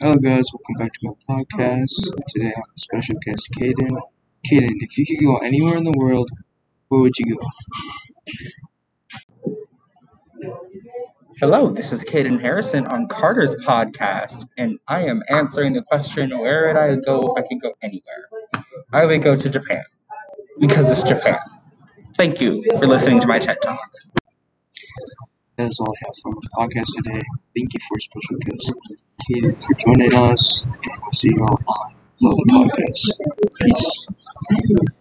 Hello guys, welcome back to my podcast. Today I have a special guest, Kaden. Kaden, if you could go anywhere in the world, where would you go? Hello, this is Caden Harrison on Carter's podcast, and I am answering the question where would I go if I could go anywhere? I would go to Japan because it's Japan. Thank you for listening to my TED Talk. That is all I have for my podcast today. Thank you for a special guest, Kaden, for joining us, and we'll see you all on the podcast. Peace.